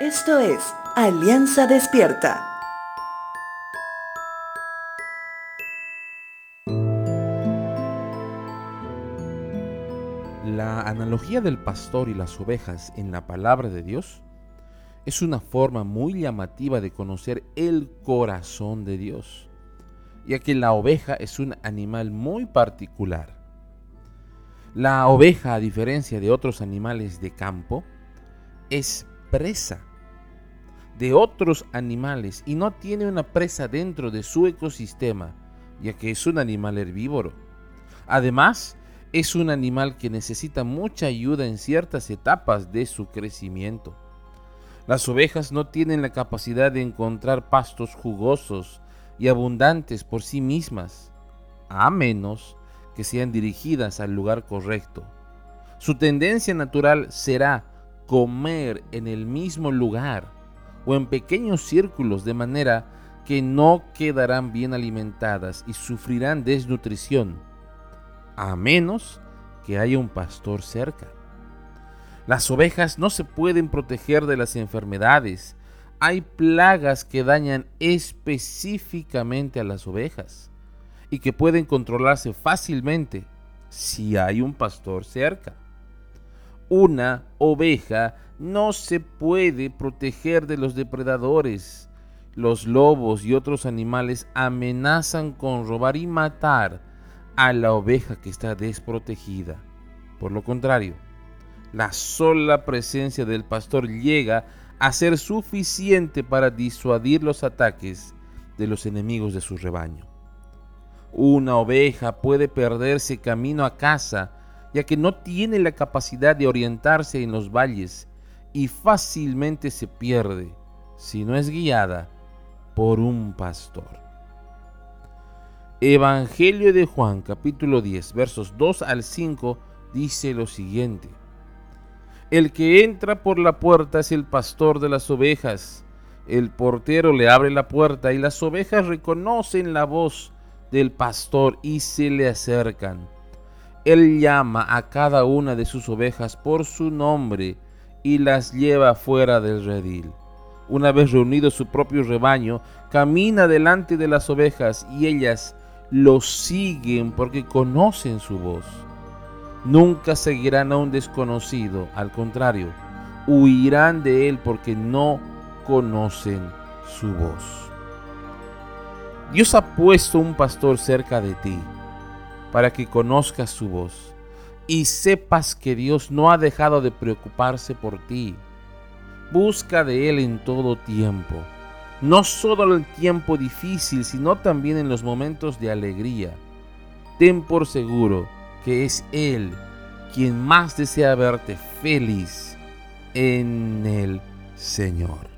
Esto es Alianza Despierta. La analogía del pastor y las ovejas en la palabra de Dios es una forma muy llamativa de conocer el corazón de Dios, ya que la oveja es un animal muy particular. La oveja, a diferencia de otros animales de campo, es presa de otros animales y no tiene una presa dentro de su ecosistema, ya que es un animal herbívoro. Además, es un animal que necesita mucha ayuda en ciertas etapas de su crecimiento. Las ovejas no tienen la capacidad de encontrar pastos jugosos y abundantes por sí mismas, a menos que sean dirigidas al lugar correcto. Su tendencia natural será comer en el mismo lugar o en pequeños círculos de manera que no quedarán bien alimentadas y sufrirán desnutrición, a menos que haya un pastor cerca. Las ovejas no se pueden proteger de las enfermedades. Hay plagas que dañan específicamente a las ovejas y que pueden controlarse fácilmente si hay un pastor cerca. Una oveja no se puede proteger de los depredadores. Los lobos y otros animales amenazan con robar y matar a la oveja que está desprotegida. Por lo contrario, la sola presencia del pastor llega a ser suficiente para disuadir los ataques de los enemigos de su rebaño. Una oveja puede perderse camino a casa ya que no tiene la capacidad de orientarse en los valles y fácilmente se pierde si no es guiada por un pastor. Evangelio de Juan capítulo 10 versos 2 al 5 dice lo siguiente. El que entra por la puerta es el pastor de las ovejas. El portero le abre la puerta y las ovejas reconocen la voz del pastor y se le acercan. Él llama a cada una de sus ovejas por su nombre y las lleva fuera del redil. Una vez reunido su propio rebaño, camina delante de las ovejas y ellas lo siguen porque conocen su voz. Nunca seguirán a un desconocido, al contrario, huirán de él porque no conocen su voz. Dios ha puesto un pastor cerca de ti para que conozcas su voz y sepas que Dios no ha dejado de preocuparse por ti. Busca de Él en todo tiempo, no solo en el tiempo difícil, sino también en los momentos de alegría. Ten por seguro que es Él quien más desea verte feliz en el Señor.